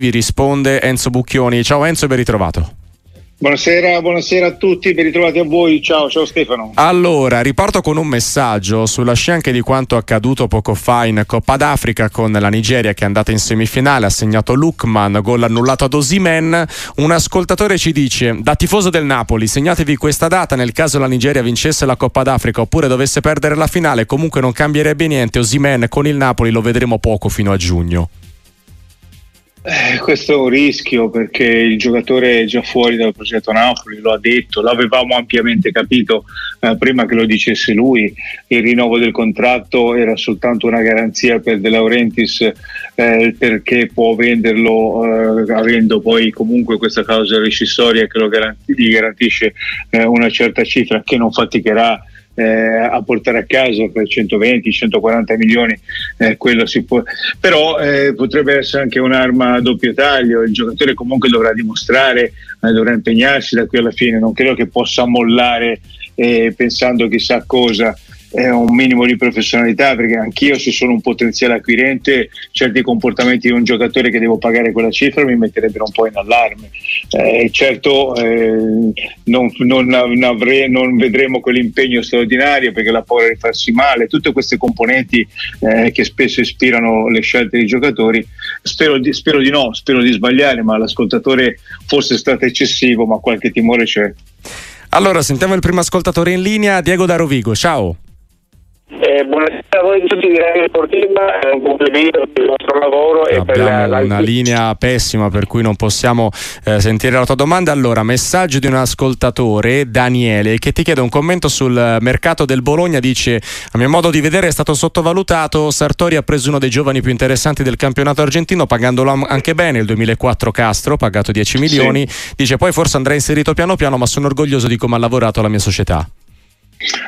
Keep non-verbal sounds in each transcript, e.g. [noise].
Vi risponde Enzo Bucchioni. Ciao Enzo e ben ritrovato. Buonasera, buonasera, a tutti, ben ritrovati a voi. Ciao, ciao Stefano. Allora, riporto con un messaggio sulla scia anche di quanto accaduto poco fa in Coppa d'Africa con la Nigeria che è andata in semifinale, ha segnato Lukman, gol annullato ad Osimen. Un ascoltatore ci dice: Da tifoso del Napoli, segnatevi questa data nel caso la Nigeria vincesse la Coppa d'Africa oppure dovesse perdere la finale, comunque non cambierebbe niente. Osimen con il Napoli lo vedremo poco fino a giugno. Eh, questo è un rischio perché il giocatore è già fuori dal progetto Napoli, lo ha detto, l'avevamo ampiamente capito eh, prima che lo dicesse lui, il rinnovo del contratto era soltanto una garanzia per De Laurentiis eh, perché può venderlo eh, avendo poi comunque questa causa rescissoria che garanti- gli garantisce eh, una certa cifra che non faticherà eh, a portare a casa per 120-140 milioni, eh, quello si può. Però eh, potrebbe essere anche un'arma a doppio taglio, il giocatore comunque dovrà dimostrare, eh, dovrà impegnarsi da qui alla fine, non credo che possa mollare eh, pensando chissà cosa eh, un minimo di professionalità perché anch'io se sono un potenziale acquirente certi comportamenti di un giocatore che devo pagare quella cifra mi metterebbero un po' in allarme eh, certo eh, non, non, avrei, non, vedremo quell'impegno straordinario perché la paura di farsi male tutte queste componenti eh, che spesso ispirano le scelte dei giocatori spero di, spero di no, spero di sbagliare ma l'ascoltatore forse è stato eccessivo ma qualche timore c'è allora, sentiamo il primo ascoltatore in linea, Diego da Rovigo. Ciao. Eh, buonasera a voi tutti di Radio Sportiva, un complimento per il vostro lavoro Abbiamo e per la, la... una linea pessima per cui non possiamo eh, sentire la tua domanda. Allora, messaggio di un ascoltatore, Daniele, che ti chiede un commento sul mercato del Bologna. Dice: A mio modo di vedere è stato sottovalutato. Sartori ha preso uno dei giovani più interessanti del campionato argentino, pagandolo anche bene. Il 2004 Castro, pagato 10 milioni. Sì. Dice: Poi forse andrà inserito piano piano, ma sono orgoglioso di come ha lavorato la mia società.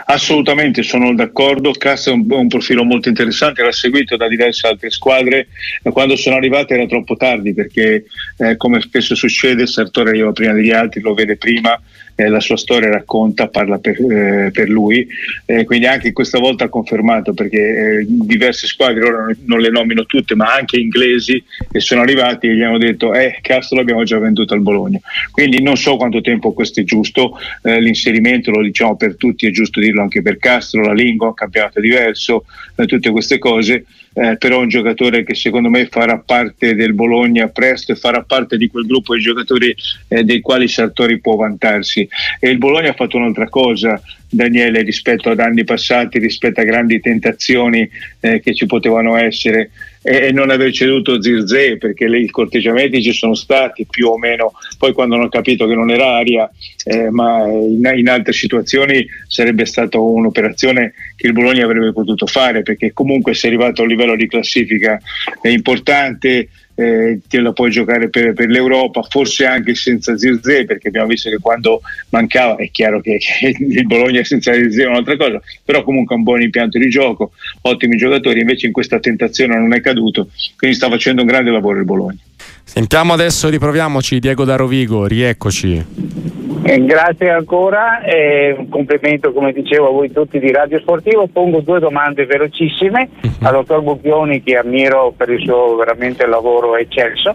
Assolutamente sono d'accordo, Castro è un, profilo molto interessante, era seguito da diverse altre squadre, quando sono arrivate era troppo tardi perché eh, come spesso succede Sartori arriva prima degli altri, lo vede prima eh, la sua storia racconta, parla per, eh, per lui, eh, quindi anche questa volta ha confermato perché eh, diverse squadre, ora non, le nomino tutte, ma anche inglesi che sono arrivati e gli hanno detto eh Castro l'abbiamo già venduto al Bologna, quindi non so quanto tempo questo è giusto, eh, l'inserimento lo diciamo per tutti, è giusto dirlo anche per Castro, la lingua, un campionato diverso, eh, tutte queste cose eh, però un giocatore che secondo me farà parte del Bologna presto e farà parte di quel gruppo di giocatori eh, dei quali Sartori può vantarsi. E il Bologna ha fatto un'altra cosa, Daniele, rispetto ad anni passati, rispetto a grandi tentazioni eh, che ci potevano essere e non aver ceduto Zirze perché i corteggiamenti ci sono stati più o meno poi quando hanno capito che non era aria eh, ma in, in, altre situazioni sarebbe stata un'operazione che il Bologna avrebbe potuto fare perché comunque si è arrivato a un livello di classifica eh, importante eh, te la puoi giocare per, per, l'Europa, forse anche senza Zirze, perché abbiamo visto che quando mancava, è chiaro che, [laughs] che il Bologna senza Zirze è un'altra cosa, però comunque ha un buon impianto di gioco, ottimi giocatori, invece in questa tentazione non è caduto, quindi sta facendo un grande lavoro il Bologna. Sentiamo adesso, riproviamoci Diego da Rovigo, rieccoci. Eh, grazie ancora, eh, un complimento come dicevo a voi tutti di Radio Sportivo. Pongo due domande velocissime uh-huh. al dottor Bucchioni che ammiro per il suo veramente lavoro eccelso.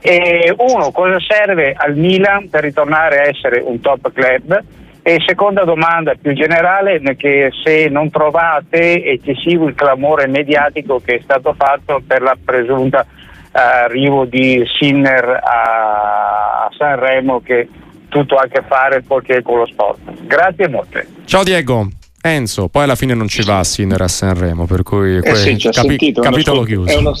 E uno, cosa serve al Milan per ritornare a essere un top club? E seconda domanda più generale, che se non trovate eccessivo il clamore mediatico che è stato fatto per la presunta uh, arrivo di Sinner a Sanremo che tutto ha a che fare perché con lo sport. Grazie molte. Ciao Diego. Enzo, poi alla fine non ci va a Sinner a Sanremo, per cui eh sì, capi- sentito, capitolo chiuso.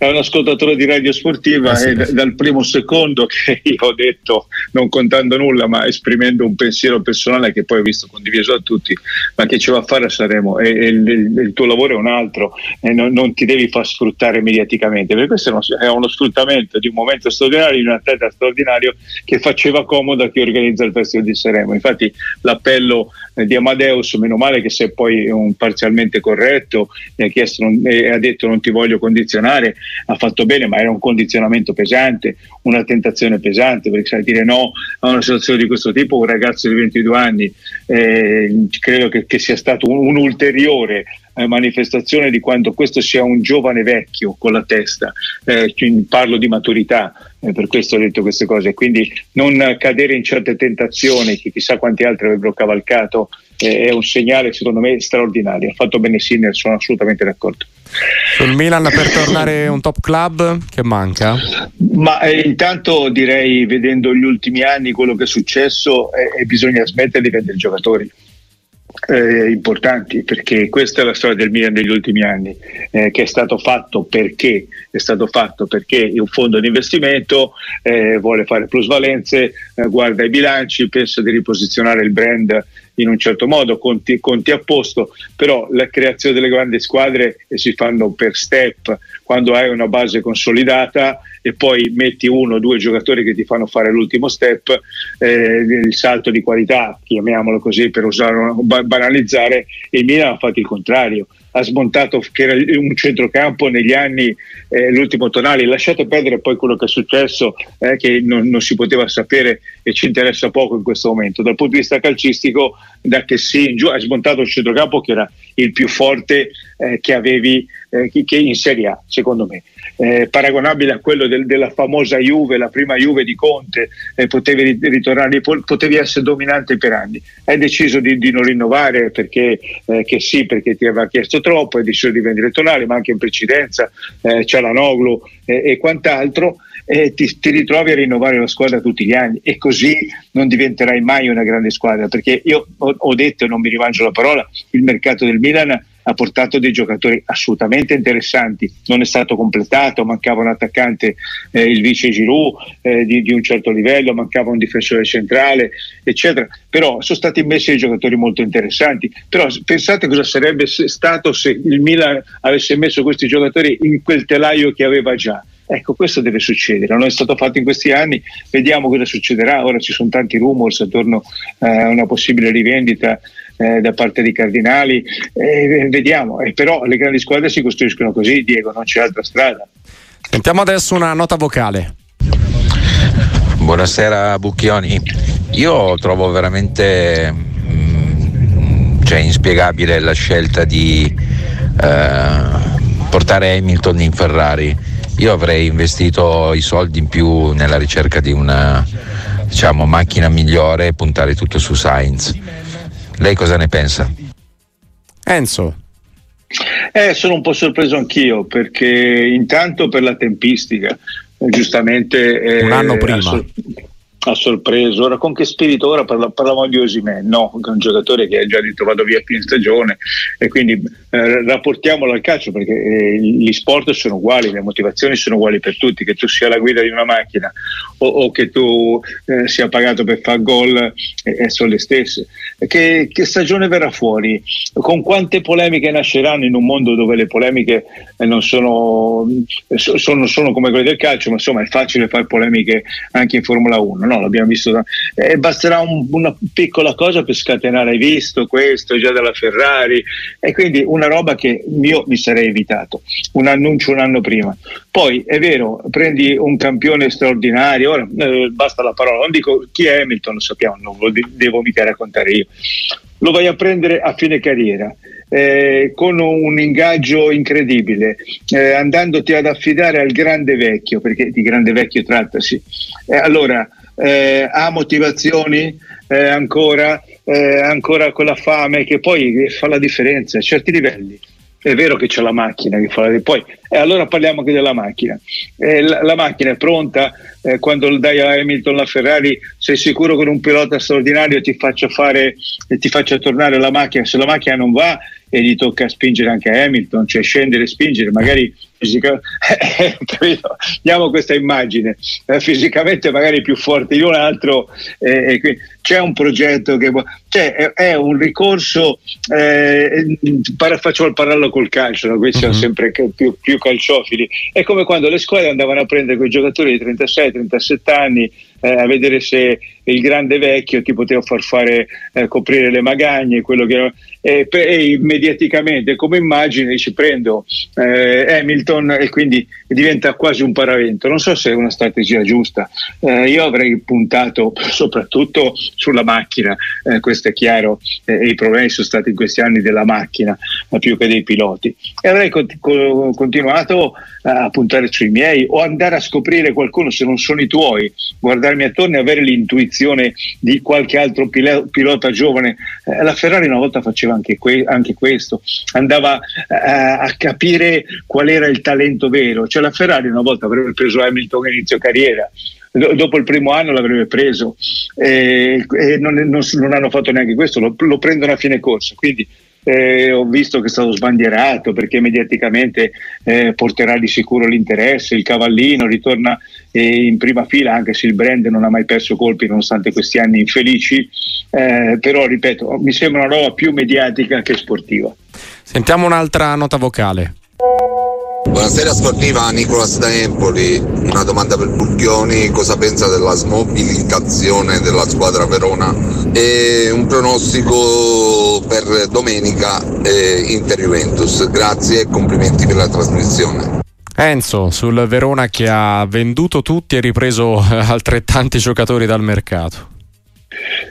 È un ascoltatore di radio sportiva eh e dal primo secondo [laughs] che io ho detto, non contando nulla, ma esprimendo un pensiero personale che poi ho visto condiviso a tutti, ma che ci va a fare a Sanremo e, e il, il, tuo lavoro è un altro e non, non, ti devi far sfruttare mediaticamente, perché questo è uno, è uno sfruttamento di un momento straordinario, di un atleta straordinario che faceva comodo a chi organizza il Festival di Sanremo. Infatti l'appello eh, di Amadeus, meno male che sei poi un parzialmente corretto, e ha, chiesto, non, e ha detto non ti voglio condizionare, ha fatto bene, ma era un condizionamento pesante, una tentazione pesante, perché sai dire no a una situazione di questo tipo, un ragazzo di 22 anni, eh, credo che, che, sia stato un, un ulteriore eh, manifestazione di quanto questo sia un giovane vecchio con la testa, eh, parlo di maturità, eh, per questo ho detto queste cose, quindi non cadere in certe tentazioni che chissà quanti altri avrebbero cavalcato eh, è un segnale secondo me straordinario, ha fatto bene Sinner, sono assolutamente d'accordo. Sul Milan per tornare un top club che manca? Ma eh, intanto direi vedendo gli ultimi anni quello che è successo eh, bisogna smettere di vendere giocatori eh, importanti perché questa è la storia del Milan degli ultimi anni eh, che è stato fatto perché è stato fatto perché un fondo di investimento eh, vuole fare plusvalenze eh, guarda i bilanci pensa di riposizionare il brand in un certo modo, conti, conti a posto, però la creazione delle grandi squadre si fanno per step, quando hai una base consolidata e poi metti uno o due giocatori che ti fanno fare l'ultimo step, eh, il salto di qualità, chiamiamolo così per usare, banalizzare, il Milan ha fatto il contrario ha smontato che era un centrocampo negli anni eh, l'ultimo Tonali, lasciate perdere poi quello che è successo eh, che non, non, si poteva sapere e ci interessa poco in questo momento. Dal punto di vista calcistico da che si in giù ha smontato il centrocampo che era il più forte eh, che avevi eh, che in Serie A secondo me. Eh, paragonabile a quello del, della famosa Juve la prima Juve di Conte eh, potevi ritornare potevi essere dominante per anni. Hai deciso di, di non rinnovare perché eh, che sì perché ti aveva chiesto troppo hai deciso di vendere Tonali ma anche in precedenza eh, c'è la Noglu e quant'altro e ti, ti, ritrovi a rinnovare la squadra tutti gli anni. E così non diventerai mai una grande squadra perché io ho, ho detto e non mi rimangio la parola il mercato del Milan ha portato dei giocatori assolutamente interessanti, non è stato completato, mancava un attaccante, eh, il vice Giroud eh, di, di, un certo livello, mancava un difensore centrale, eccetera, però sono stati messi dei giocatori molto interessanti, però pensate cosa sarebbe stato se il Milan avesse messo questi giocatori in quel telaio che aveva già. Ecco, questo deve succedere, non è stato fatto in questi anni, vediamo cosa succederà, ora ci sono tanti rumors attorno eh, a una possibile rivendita eh, da parte dei cardinali, eh, vediamo, eh, però le grandi squadre si costruiscono così, Diego, non c'è altra strada. Sentiamo adesso una nota vocale. Buonasera Bucchioni, io trovo veramente mm, cioè, inspiegabile la scelta di eh, portare Hamilton in Ferrari io avrei investito i soldi in più nella ricerca di una diciamo, macchina migliore e puntare tutto su Sainz. Lei cosa ne pensa? Enzo. Eh, sono un po' sorpreso anch'io perché intanto per la tempistica, giustamente... Eh, un anno prima. Asso- ha sorpreso. Ora con che spirito? Ora parla, parlavamo di Osimè, no, un giocatore che ha già detto vado via a fine stagione e quindi eh, rapportiamolo al calcio perché eh, gli sport sono uguali, le motivazioni sono uguali per tutti, che tu sia la guida di una macchina o, o che tu eh, sia pagato per far gol eh, sono le stesse. Che, che, stagione verrà fuori? Con quante polemiche nasceranno in un mondo dove le polemiche eh, non sono, sono, sono come quelle del calcio, ma insomma è facile fare polemiche anche in Formula 1 no? L'abbiamo visto. Da... Eh, basterà un, una piccola cosa per scatenare, hai visto questo già dalla Ferrari, e quindi una roba che io mi sarei evitato, un annuncio un anno prima. Poi è vero, prendi un campione straordinario, ora eh, basta la parola, non dico chi è Hamilton, lo sappiamo, non lo devo mica raccontare io. Lo vai a prendere a fine carriera. Eh, con un ingaggio incredibile, eh, andandoti ad affidare al grande vecchio, perché di grande vecchio trattasi. Eh, allora, eh, ha motivazioni eh, ancora, eh, ancora con la fame che poi fa la differenza a certi livelli. È vero che c'è la macchina che fa la poi eh, allora parliamo anche della macchina. Eh, la, la, macchina è pronta, eh, quando dai a Hamilton la Ferrari sei sicuro che un pilota straordinario ti faccia fare ti faccia tornare la macchina, se la macchina non va e gli tocca spingere anche a Hamilton, cioè scendere e spingere, magari fisicamente, [laughs] capito? Diamo questa immagine, eh, fisicamente magari più forte di un altro, eh, c'è un progetto che cioè, è, è, un ricorso, eh, faccio il parallelo col calcio, no? questi uh-huh. sono mhm. sempre più, più, calciofili, è come quando le squadre andavano a prendere quei giocatori di 36-37 anni eh, a vedere se il grande vecchio ti poteva far fare eh, coprire le magagne, quello che e, e mediaticamente come immagine ci prendo eh, Hamilton e quindi diventa quasi un paravento. Non so se è una strategia giusta. Eh, io avrei puntato soprattutto sulla macchina, eh, questo è chiaro, eh, i problemi sono stati in questi anni della macchina più che dei piloti. E avrei cont- continuato a puntare sui miei o andare a scoprire qualcuno se non sono i tuoi, guardarmi attorno e avere l'intuizione di qualche altro pilota giovane. Eh, la Ferrari una volta faceva anche, que- anche questo, andava eh, a capire qual era il talento vero. Cioè la Ferrari una volta avrebbe preso Hamilton inizio carriera, dopo il primo anno l'avrebbe preso e, e non, non, non, hanno fatto neanche questo, lo, lo prendono a fine corsa. Quindi eh, ho visto che è stato sbandierato perché mediaticamente eh, porterà di sicuro l'interesse, il cavallino ritorna eh, in prima fila anche se il brand non ha mai perso colpi nonostante questi anni infelici, eh, però ripeto mi sembra una roba più mediatica che sportiva. Sentiamo un'altra nota vocale. Buonasera sportiva, Nicolas da Empoli. Una domanda per Burghioni, cosa pensa della smobilitazione della squadra Verona e un pronostico per domenica eh, Inter-Juventus. Grazie e complimenti per la trasmissione. Enzo, sul Verona che ha venduto tutti e ripreso altrettanti giocatori dal mercato.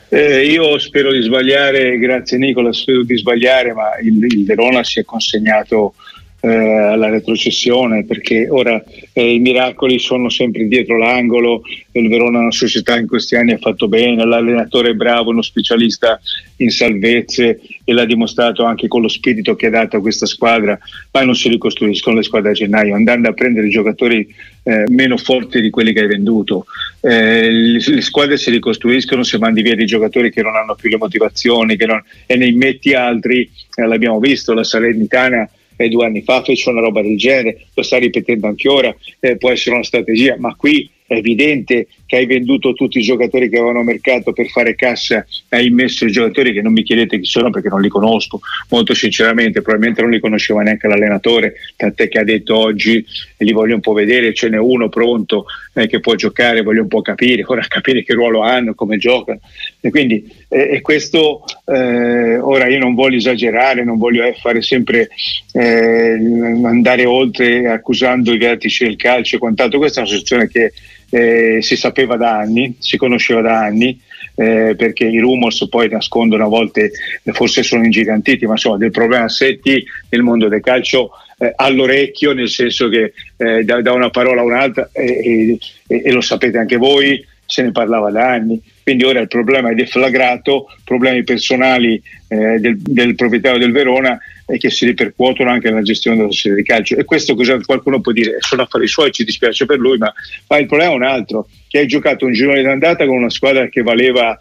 Eh, io spero di sbagliare, grazie Nicola, spero di sbagliare, ma il, il Verona si è consegnato eh, alla retrocessione perché ora eh, i miracoli sono sempre dietro l'angolo, il Verona è una società in questi anni ha fatto bene, l'allenatore è bravo, uno specialista in salvezze e l'ha dimostrato anche con lo spirito che ha dato a questa squadra, ma non si ricostruiscono le squadre a gennaio andando a prendere giocatori eh, meno forti di quelli che hai venduto. Eh, le, le, squadre si ricostruiscono se mandi via dei giocatori che non hanno più le motivazioni non, e ne metti altri, eh, l'abbiamo visto, la Salernitana eh, due anni fa fece una roba del genere, lo sta ripetendo anche ora, eh, può essere una strategia, ma qui è evidente che hai venduto tutti i giocatori che avevano mercato per fare cassa, hai messo i giocatori che non mi chiedete chi sono perché non li conosco, molto sinceramente, probabilmente non li conosceva neanche l'allenatore, tant'è che ha detto oggi li voglio un po' vedere, ce n'è uno pronto eh, che può giocare, voglio un po' capire, ora [laughs] capire che ruolo hanno, come giocano. E quindi eh, e questo, eh, ora io non voglio esagerare, non voglio eh, fare sempre eh, andare oltre accusando i vertici del calcio e quant'altro, questa è una situazione che eh, si sapeva da anni, si conosceva da anni, eh, perché i rumors poi nascondono a volte, forse sono ingigantiti, ma insomma del problema Setti nel mondo del calcio eh, all'orecchio, nel senso che eh, da, da, una parola a un'altra, e, e lo sapete anche voi, se ne parlava da anni. Quindi ora il problema è deflagrato, problemi personali eh, del, del, proprietario del Verona e che si ripercuotono anche nella gestione della società di calcio. E questo cosa qualcuno può dire? Sono affari suoi, ci dispiace per lui, ma, ma il problema è un altro, che hai giocato un girone d'andata con una squadra che valeva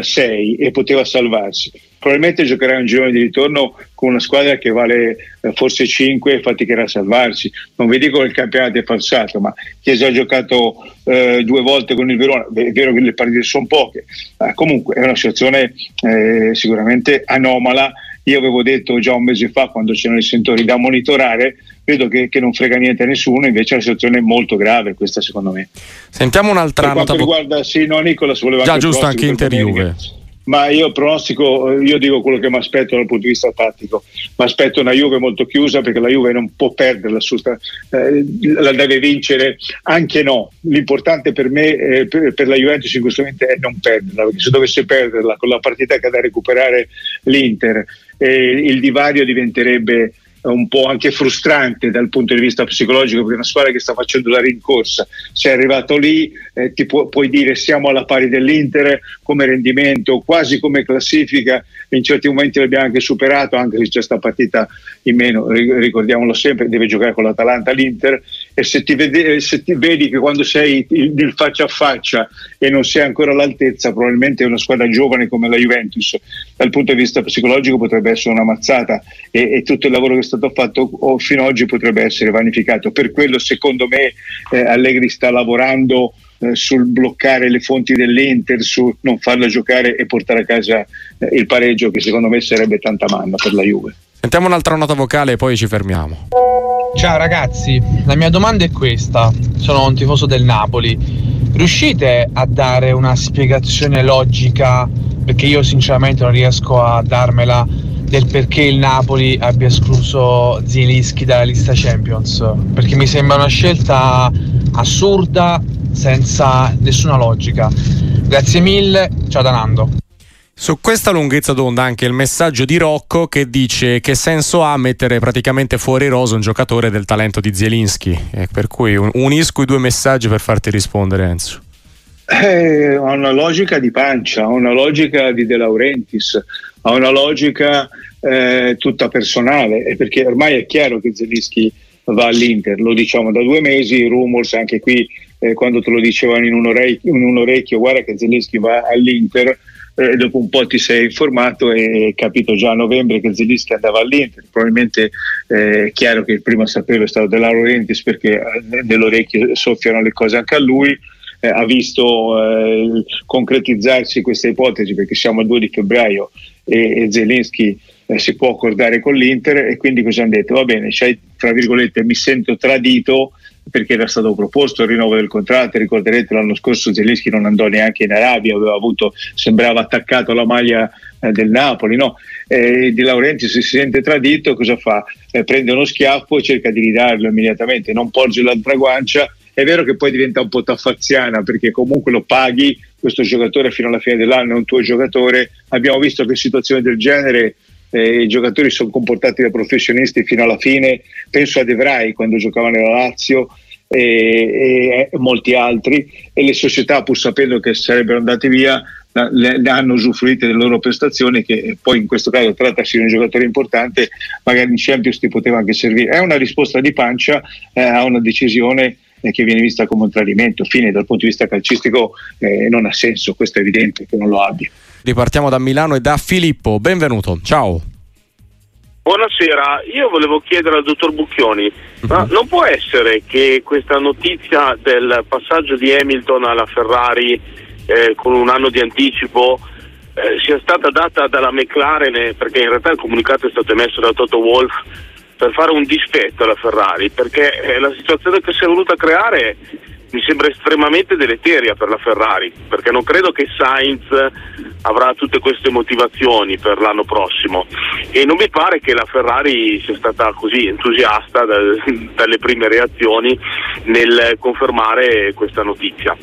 6 eh, e poteva salvarsi. Probabilmente giocherai un girone di ritorno con una squadra che vale eh, forse 5 e faticherà a salvarsi. Non vi dico che il campionato è falsato, ma chi ha già giocato eh, due volte con il Verona, è vero che le partite sono poche, ma comunque è una situazione eh, sicuramente anomala. Io avevo detto già un mese fa, quando c'erano i sentori da monitorare, credo che, che, non frega niente a nessuno, invece la situazione è molto grave questa secondo me. Sentiamo un'altra per quanto nota. riguarda, sì, no, Nicola, voleva Già, giusto, anche Inter Juve. Ma io pronostico, io dico quello che mi aspetto dal punto di vista tattico. Mi aspetto una Juve molto chiusa perché la Juve non può perderla, eh, la deve vincere, anche no. L'importante per me, eh, per, per, la Juventus in questo momento è non perderla, perché se dovesse perderla con la partita che ha da recuperare l'Inter, eh, il divario diventerebbe un po' anche frustrante dal punto di vista psicologico perché una squadra che sta facendo la rincorsa. Sei arrivato lì eh, ti pu- puoi dire siamo alla pari dell'Inter come rendimento quasi come classifica in certi momenti l'abbiamo anche superato anche se c'è stata partita in meno ricordiamolo sempre deve giocare con l'Atalanta l'Inter e se ti, vede, se ti vedi che quando sei il, faccia a faccia e non sei ancora all'altezza probabilmente è una squadra giovane come la Juventus dal punto di vista psicologico potrebbe essere una mazzata e, e tutto il lavoro che stato fatto fino ad oggi potrebbe essere vanificato. Per quello secondo me eh, Allegri sta lavorando eh, sul bloccare le fonti dell'Inter, su non farla giocare e portare a casa eh, il pareggio che secondo me sarebbe tanta manna per la Juve. Sentiamo un'altra nota vocale e poi ci fermiamo. Ciao ragazzi, la mia domanda è questa. Sono un tifoso del Napoli riuscite a dare una spiegazione logica? Perché io sinceramente non riesco a darmela del perché il Napoli abbia escluso Zielinski dalla lista Champions, perché mi sembra una scelta assurda senza nessuna logica. Grazie mille, ciao da Nando. Su questa lunghezza d'onda anche il messaggio di Rocco che dice che senso ha mettere praticamente fuori rosa un giocatore del talento di Zielinski. E per cui unisco i due messaggi per farti rispondere Enzo. Eh, ha una logica di pancia, ha una logica di De Laurentiis, ha una logica eh, tutta personale, perché ormai è chiaro che Zielinski va all'Inter, lo diciamo da due mesi, rumors anche qui eh, quando te lo dicevano in un, orecchio, in un orecchio guarda che Zielinski va all'Inter, eh, dopo un po' ti sei informato e hai capito già a novembre che Zelischi andava all'Inter, probabilmente eh, è chiaro che il primo a sapere è stato De Laurentiis perché eh, nell'orecchio soffiano le cose anche a lui, eh, ha visto eh, concretizzarsi questa ipotesi perché siamo al 2 di febbraio e, e Zelensky eh, si può accordare con l'Inter e quindi cosa hanno detto? Va bene, cioè, tra virgolette mi sento tradito perché era stato proposto il rinnovo del contratto, ricorderete l'anno scorso Zelensky non andò neanche in Arabia, avuto, sembrava attaccato alla maglia eh, del Napoli, no? eh, Di Laurenti se si sente tradito cosa fa? Eh, prende uno schiaffo e cerca di ridarlo immediatamente, non porge l'altra guancia, è vero che poi diventa un po' taffaziana perché comunque lo paghi, questo giocatore fino alla fine dell'anno è un tuo giocatore, abbiamo visto che situazioni del genere eh, i giocatori sono comportati da professionisti fino alla fine, penso ad Evrai quando giocava nella Lazio e, e molti altri. E le società pur sapendo che sarebbero andati via le, hanno usufruito delle loro prestazioni che poi in questo caso trattasi di un giocatore importante magari in Champions ti poteva anche servire. È una risposta di pancia eh, a una decisione eh, che viene vista come un tradimento. Fine dal punto di vista calcistico eh, non ha senso. Questo è evidente che non lo abbia Ripartiamo da Milano e da Filippo. Benvenuto. Ciao. Buonasera, io volevo chiedere al dottor Bucchioni, ma mhm. non può essere che questa notizia del passaggio di Hamilton alla Ferrari eh, con un anno di anticipo eh, sia stata data dalla McLaren, perché in realtà il comunicato è stato emesso da Toto Wolf per fare un dispetto alla Ferrari, perché eh, la situazione che si è voluta creare mi sembra estremamente deleteria per la Ferrari, perché non credo che Sainz avrà tutte queste motivazioni per l'anno prossimo e non mi pare che la Ferrari sia stata così entusiasta da, [laughs] dalle prime reazioni nel confermare questa notizia.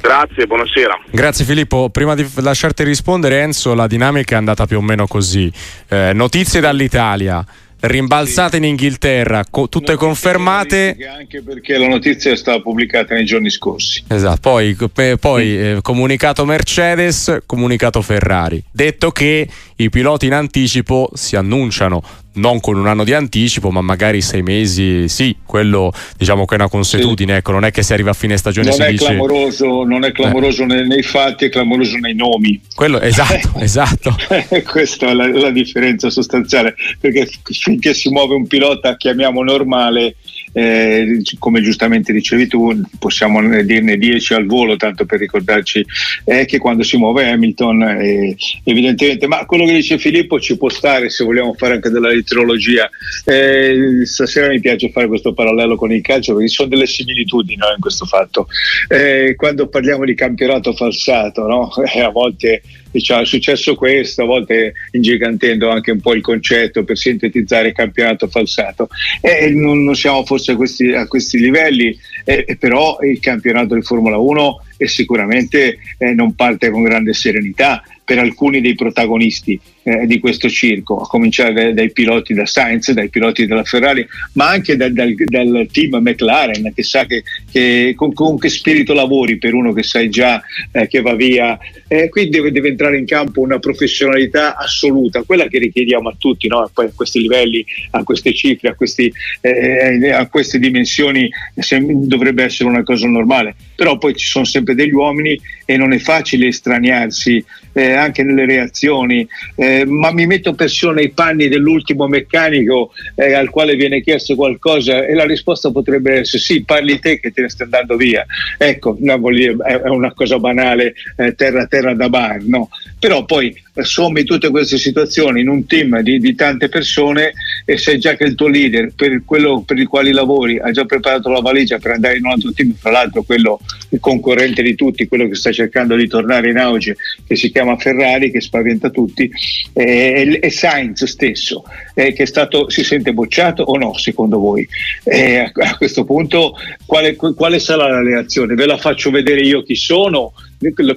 Grazie, buonasera. Grazie Filippo. Prima di lasciarti rispondere Enzo, la dinamica è andata più o meno così. Eh, notizie dall'Italia rimbalzate in Inghilterra, co- tutte confermate. Anche perché la notizia è stata pubblicata nei giorni scorsi. Esatto, poi, poi eh, comunicato Mercedes, comunicato Ferrari. Detto che i piloti in anticipo si annunciano non con un anno di anticipo, ma magari sei mesi, sì, quello diciamo che è una consuetudine, sì. ecco, non è che si arriva a fine stagione non si è dice... Clamoroso, non è clamoroso eh. nei, nei, fatti, è clamoroso nei nomi. Quello, esatto, [laughs] esatto. Questa è la, la differenza sostanziale, perché finché si muove un pilota, chiamiamo normale, eh, come giustamente dicevi tu, possiamo dirne 10 al volo, tanto per ricordarci eh, che quando si muove Hamilton, eh, evidentemente, ma quello che dice Filippo ci può stare se vogliamo fare anche della litrologia. Eh, stasera mi piace fare questo parallelo con il calcio perché ci sono delle similitudini no, in questo fatto. Eh, quando parliamo di campionato falsato, no? [laughs] Eh, a volte diciamo, è successo questo, a volte ingigantendo anche un po' il concetto per sintetizzare il campionato falsato. Eh, non, non, siamo forse a questi, a questi livelli, eh, però il campionato di Formula 1 sicuramente eh, non parte con grande serenità per alcuni dei protagonisti eh, di questo circo, a cominciare dai, piloti da Sainz, dai piloti della Ferrari, ma anche da, dal, dal, team McLaren che sa che, che con, con, che spirito lavori per uno che sai già eh, che va via. Eh, qui deve, deve, entrare in campo una professionalità assoluta, quella che richiediamo a tutti, no? poi a questi livelli, a queste cifre, a, questi, eh, a queste dimensioni dovrebbe essere una cosa normale, però poi ci sono sempre degli uomini e non è facile estraniarsi eh, anche nelle reazioni, eh, ma mi metto persino nei panni dell'ultimo meccanico eh, al quale viene chiesto qualcosa e la risposta potrebbe essere sì, parli te che te ne stai andando via. Ecco, è una cosa banale, eh, terra terra da bar, no? Però poi sommi tutte queste situazioni in un team di, di, tante persone e sai già che il tuo leader per quello per il quale lavori ha già preparato la valigia per andare in un altro team, tra l'altro quello il concorrente di tutti, quello che sta cercando di tornare in auge, che si chiama Ferrari, che spaventa tutti, eh, e, Sainz stesso, eh, che è stato, si sente bocciato o no secondo voi? Eh, a, a, questo punto quale, quale sarà la reazione? Ve la faccio vedere io chi sono,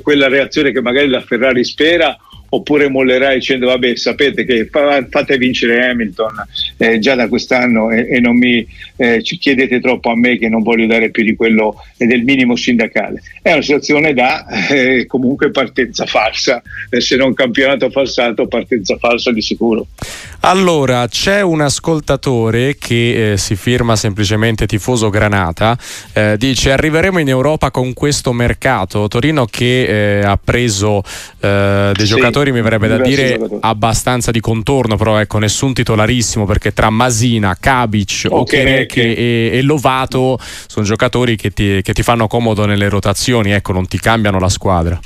quella reazione che magari la Ferrari spera oppure mollerà dicendo vabbè sapete che fate vincere Hamilton eh, già da quest'anno e, e non mi eh, ci chiedete troppo a me che non voglio dare più di quello eh, del minimo sindacale. È una situazione da eh, comunque partenza falsa, eh, se non campionato falsato partenza falsa di sicuro. Allora, c'è un ascoltatore che si firma semplicemente tifoso Granata, dice arriveremo in Europa con questo mercato, Torino che ha preso dei sì, giocatori mi verrebbe da dire giocatori. abbastanza di contorno, però ecco nessun titolarissimo perché tra Masina, Kabic, Okereke e, e, Lovato sono giocatori che ti, che ti fanno comodo nelle rotazioni, ecco non ti cambiano la squadra.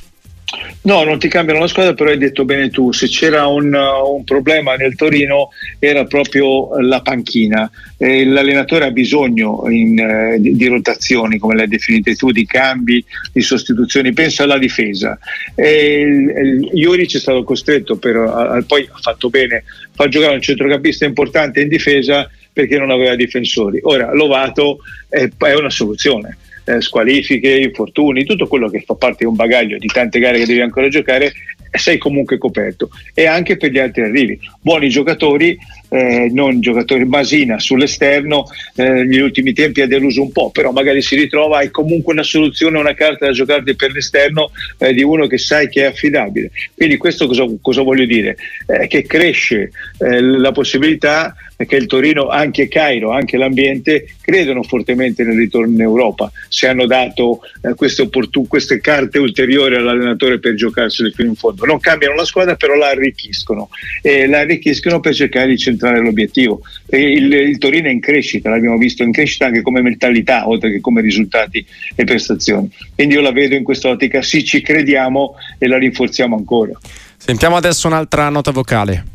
No, non ti cambiano la squadra, però hai detto bene tu, se c'era un, un problema nel Torino era proprio la panchina. Eh, l'allenatore ha bisogno in, eh, di, di, rotazioni, come le hai definite tu, di cambi, di sostituzioni. Pensa alla difesa. Eh, è stato costretto, per, a, poi ha fatto bene, fa giocare un centrocampista importante in difesa perché non aveva difensori. Ora, Lovato è, è una soluzione eh, squalifiche, infortuni, tutto quello che fa parte di un bagaglio di tante gare che devi ancora giocare, sei comunque coperto. E anche per gli altri arrivi. Buoni giocatori, eh, non giocatori Masina sull'esterno, eh, negli ultimi tempi ha deluso un po', però magari si ritrova, hai comunque una soluzione, una carta da giocare per l'esterno eh, di uno che sai che è affidabile. Quindi questo cosa, cosa voglio dire? Eh, che cresce eh, la possibilità che il Torino, anche Cairo, anche l'ambiente credono fortemente nel ritorno in Europa, se hanno dato eh, queste, opportun- queste carte ulteriori all'allenatore per giocarsele fino in fondo. Non cambiano la squadra, però la arricchiscono e la arricchiscono per cercare di centrare l'obiettivo. Il, il, Torino è in crescita, l'abbiamo visto in crescita anche come mentalità, oltre che come risultati e prestazioni. Quindi io la vedo in quest'ottica, sì, ci crediamo e la rinforziamo ancora. Sentiamo adesso un'altra nota vocale.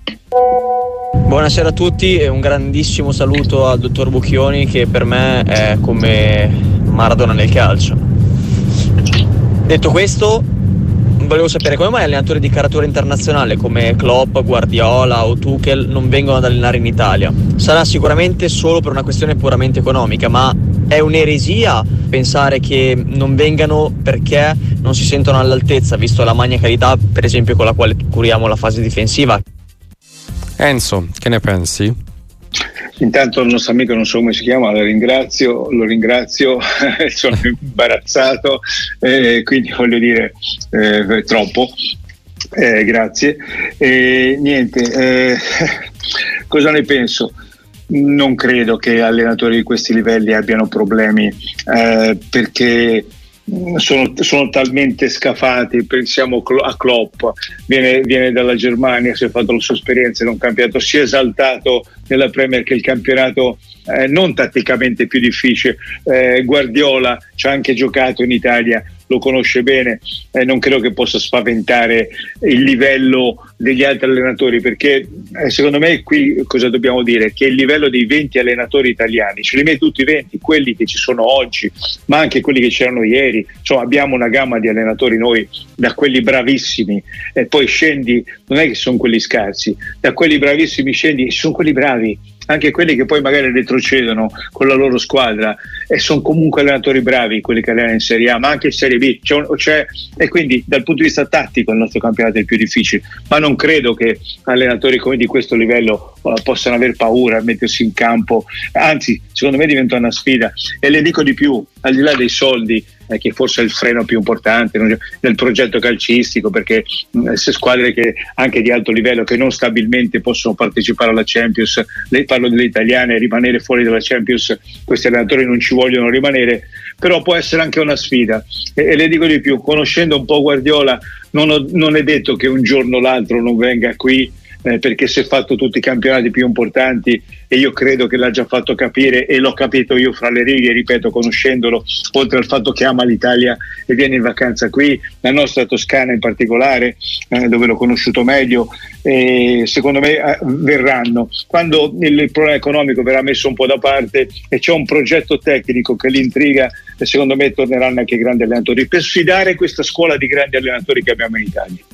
Buonasera a tutti e un grandissimo saluto al dottor Bucchioni che per me è come Maradona nel calcio. Detto questo, volevo sapere come mai allenatori di caratura internazionale come Klopp, Guardiola o Tuchel non vengono ad allenare in Italia. Sarà sicuramente solo per una questione puramente economica, ma è un'eresia pensare che non vengano perché non si sentono all'altezza, visto la maniacalità, per esempio, con la quale curiamo la fase difensiva. Enzo, che ne pensi? Intanto il nostro amico non so come si chiama, lo ringrazio, lo ringrazio, [laughs] sono imbarazzato, eh, quindi voglio dire eh, troppo. Eh, grazie. niente, eh, [laughs] cosa ne penso? Non credo che allenatori di questi livelli abbiano problemi eh, perché sono, sono, talmente scafati, pensiamo a Klopp, viene, viene, dalla Germania, si è fatto la sua esperienza in un campionato, si è esaltato nella Premier che il campionato eh, non tatticamente più difficile, eh, Guardiola ci ha anche giocato in Italia, lo conosce bene, eh, non credo che possa spaventare il livello degli altri allenatori, perché eh, secondo me qui cosa dobbiamo dire? Che il livello dei 20 allenatori italiani, ce li metti tutti i 20, quelli che ci sono oggi, ma anche quelli che c'erano ieri, insomma abbiamo una gamma di allenatori noi, da quelli bravissimi, e poi scendi, non è che sono quelli scarsi, da quelli bravissimi scendi, sono quelli bravi, anche quelli che poi magari retrocedono con la loro squadra e sono comunque allenatori bravi quelli che allenano in Serie A ma anche in Serie B. C'è c'è, e quindi dal punto di vista tattico il nostro campionato è il più difficile ma non credo che allenatori come di questo livello uh, possano aver paura a mettersi in campo. Anzi secondo me diventa una sfida. E le dico di più al di là dei soldi eh, che forse è il freno più importante no? del progetto calcistico, perché mm, squadre che anche di alto livello che non stabilmente possono partecipare alla Champions, le, parlo delle italiane, rimanere fuori dalla Champions, questi allenatori non ci vogliono rimanere, però può essere anche una sfida. E, e le dico di più, conoscendo un po' Guardiola, non, ho, non è detto che un giorno o l'altro non venga qui eh, perché si è fatto tutti i campionati più importanti e io credo che l'ha già fatto capire e l'ho capito io fra le righe, ripeto, conoscendolo, oltre al fatto che ama l'Italia e viene in vacanza qui, la nostra Toscana in particolare, eh, dove l'ho conosciuto meglio, e secondo me eh, verranno. Quando il, il problema economico verrà messo un po' da parte e c'è un progetto tecnico che li intriga, secondo me torneranno anche i grandi allenatori per sfidare questa scuola di grandi allenatori che abbiamo in Italia.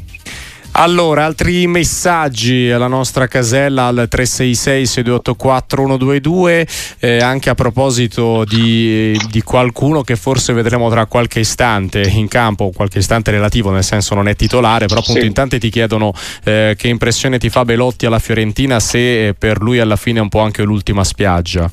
Allora, altri messaggi alla nostra casella al 366 6284 122 eh, anche a proposito di, di, qualcuno che forse vedremo tra qualche istante in campo, qualche istante relativo, nel senso non è titolare, però appunto sì. in tanti ti chiedono eh, che impressione ti fa Belotti alla Fiorentina se per lui alla fine è un po' anche l'ultima spiaggia.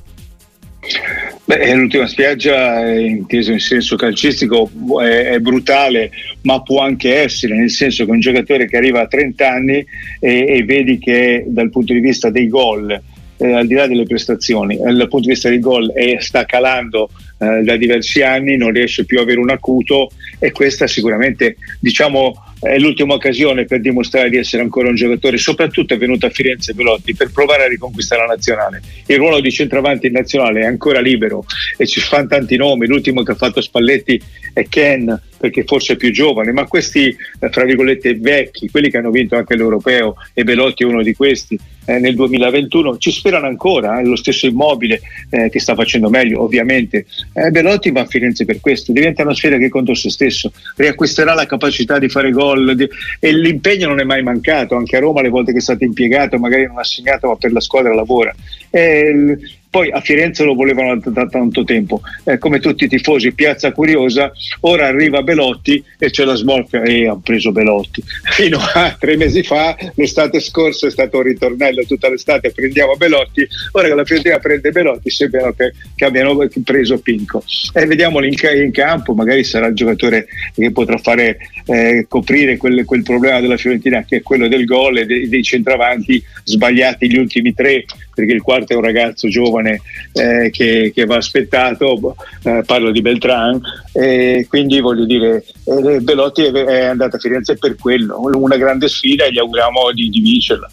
Beh, l'ultima spiaggia, inteso in senso calcistico, è, è, brutale, ma può anche essere, nel senso che un giocatore che arriva a 30 anni e, e vedi che dal punto di vista dei gol, eh, al di là delle prestazioni, eh, dal punto di vista dei gol eh, sta calando eh, da diversi anni, non riesce più ad avere un acuto e questa sicuramente diciamo è l'ultima occasione per dimostrare di essere ancora un giocatore, soprattutto è venuto a Firenze Velotti per provare a riconquistare la nazionale. Il ruolo di centravanti in nazionale è ancora libero e ci fanno tanti nomi, l'ultimo che ha fatto Spalletti è Ken perché forse è più giovane, ma questi eh, fra virgolette vecchi, quelli che hanno vinto anche l'Europeo e Belotti è uno di questi eh, nel 2021, ci sperano ancora, eh, lo stesso immobile eh, che sta facendo meglio ovviamente. Eh, Belotti va a Firenze per questo, diventa una sfera che contro se stesso, riacquisterà la capacità di fare gol di, e l'impegno non è mai mancato, anche a Roma le volte che è stato impiegato magari non ha segnato ma per la squadra lavora. Eh, poi a Firenze lo volevano da tanto tempo, eh, come tutti i tifosi, piazza curiosa, ora arriva Belotti e c'è la smorfia e hanno preso Belotti. Fino a tre mesi fa, l'estate scorsa è stato un ritornello tutta l'estate, prendiamo Belotti, ora che la Fiorentina prende Belotti sembra che, abbiano preso Pinco. E vediamolo in, in, campo, magari sarà il giocatore che potrà fare eh, coprire quel, quel, problema della Fiorentina che è quello del gol e dei, dei centravanti sbagliati gli ultimi tre perché il quarto è un ragazzo giovane eh, che, che, va aspettato, eh, parlo di Beltran, e quindi voglio dire, eh, Belotti è, è andato a Firenze per quello, una grande sfida e gli auguriamo di, di vincerla.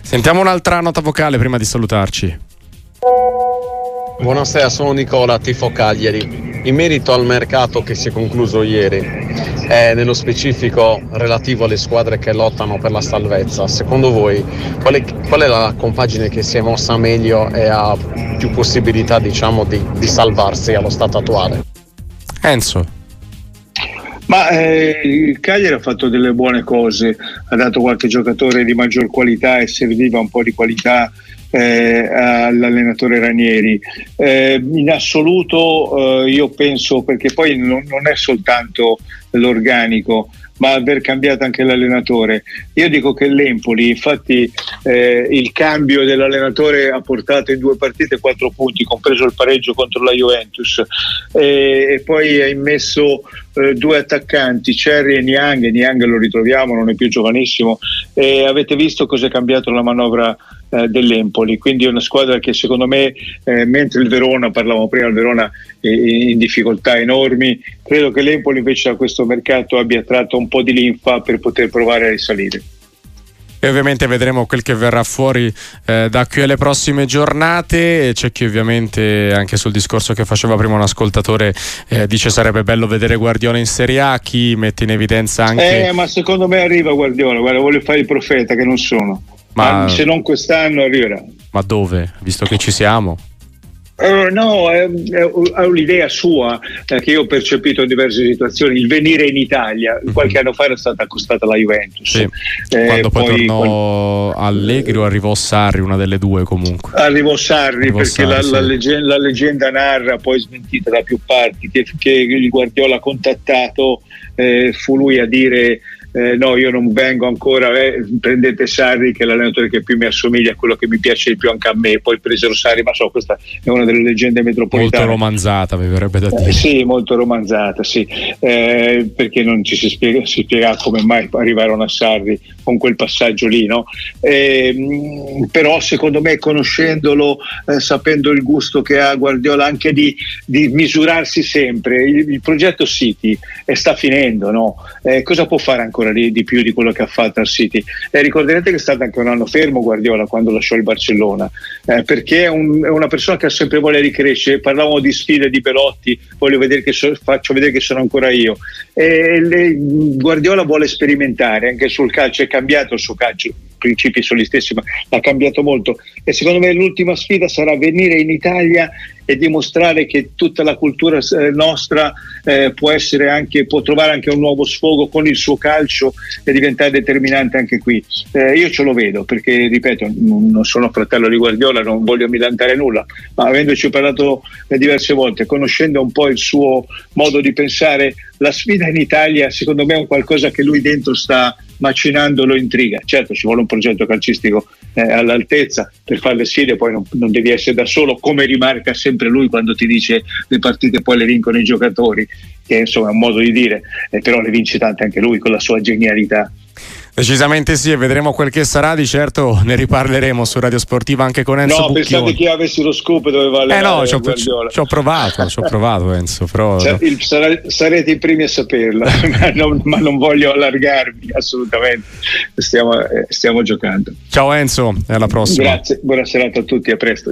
Sentiamo un'altra nota vocale prima di salutarci. Buonasera, sono Nicola, tifo Cagliari. In merito al mercato che si è concluso ieri, e nello specifico relativo alle squadre che lottano per la salvezza, secondo voi qual è, qual è la compagine che si è mossa meglio e ha più possibilità diciamo, di, di salvarsi allo stato attuale? Enzo. Ma eh, il Cagliari ha fatto delle buone cose, ha dato qualche giocatore di maggior qualità e serviva un po' di qualità eh, all'allenatore Ranieri. Eh, in assoluto eh, io penso, perché poi non, non è soltanto l'organico, ma aver cambiato anche l'allenatore. Io dico che l'Empoli, infatti eh, il cambio dell'allenatore ha portato in due partite quattro punti, compreso il pareggio contro la Juventus, eh, e poi ha immesso eh, due attaccanti, Cerri e Niang, Niang lo ritroviamo, non è più giovanissimo, e avete visto cosa è cambiato la manovra eh, dell'Empoli, quindi è una squadra che secondo me, eh, mentre il Verona, parlavamo prima, il Verona è in difficoltà enormi, credo che l'Empoli invece da questo mercato abbia tratto un po' di linfa per poter provare a risalire e ovviamente vedremo quel che verrà fuori eh, da qui alle prossime giornate. C'è chi ovviamente anche sul discorso che faceva prima un ascoltatore eh, dice sarebbe bello vedere Guardiola in Serie A, chi mette in evidenza anche... Eh, ma secondo me arriva Guardiola, guarda, voglio fare il profeta che non sono. Ma, se non quest'anno arriverà. Ma dove? Visto che ci siamo? Uh, no, è, è, un'idea sua eh, che io ho percepito in diverse situazioni. Il venire in Italia mm-hmm. qualche anno fa era stata accostata alla Juventus. Sì. Eh, Quando poi, poi tornò quando... Allegri o arrivò Sarri, una delle due comunque. Arrivò Sarri arrivò perché Sarri, la, sì. la, leggenda, la, leggenda, narra, poi smentita da più parti, che, che il Guardiola ha contattato, eh, fu lui a dire eh, no io non vengo ancora, eh, prendete Sarri che è l'allenatore che più mi assomiglia a quello che mi piace di più anche a me, poi presero Sarri, ma so questa è una delle leggende metropolitane. Molto romanzata mi verrebbe da dire. Eh, sì, molto romanzata, sì, eh, perché non ci si spiega, si spiega come mai arrivarono a Sarri con quel passaggio lì, no? Ehm, però secondo me conoscendolo, eh, sapendo il gusto che ha Guardiola anche di, di misurarsi sempre, il, il, progetto City sta finendo, no? cosa può fare ancora? ancora di, più di quello che ha fatto al City. E ricorderete che è stato anche un anno fermo Guardiola quando lasciò il Barcellona, eh, perché è, un, è, una persona che ha sempre voglia di crescere. Parlavamo di sfide di Belotti, voglio vedere che so, faccio vedere che sono ancora io. Le, Guardiola vuole sperimentare anche sul calcio, cambiato il suo calcio principi sono gli stessi, ma ha cambiato molto. E secondo me l'ultima sfida sarà venire in Italia e dimostrare che tutta la cultura eh, nostra eh, può, anche, può, trovare anche un nuovo sfogo con il suo calcio e diventare determinante anche qui. Eh, io ce lo vedo perché, ripeto, non sono fratello di Guardiola, non voglio milantare nulla, ma avendoci parlato diverse volte, conoscendo un po' il suo modo di pensare, la sfida in Italia secondo me è un qualcosa che lui dentro sta macinando lo intriga. Certo ci vuole un progetto calcistico eh, all'altezza per fare le sfide, poi non, non, devi essere da solo, come rimarca sempre lui quando ti dice le partite poi le vincono i giocatori, che insomma è un modo di dire, eh, però le vince tante anche lui con la sua genialità. Decisamente sì, e vedremo quel che sarà. Di certo ne riparleremo su Radio Sportiva anche con Enzo. No, Bucchioni. pensate che io avessi lo scoop doveva. Eh no, ci ho, ci ho provato, ci ho provato Enzo. Però... Sarete i primi a saperlo, [laughs] ma, non, ma, non, voglio allargarmi assolutamente. Stiamo, eh, stiamo giocando. Ciao Enzo, e alla prossima. Grazie, buona serata a tutti, a presto.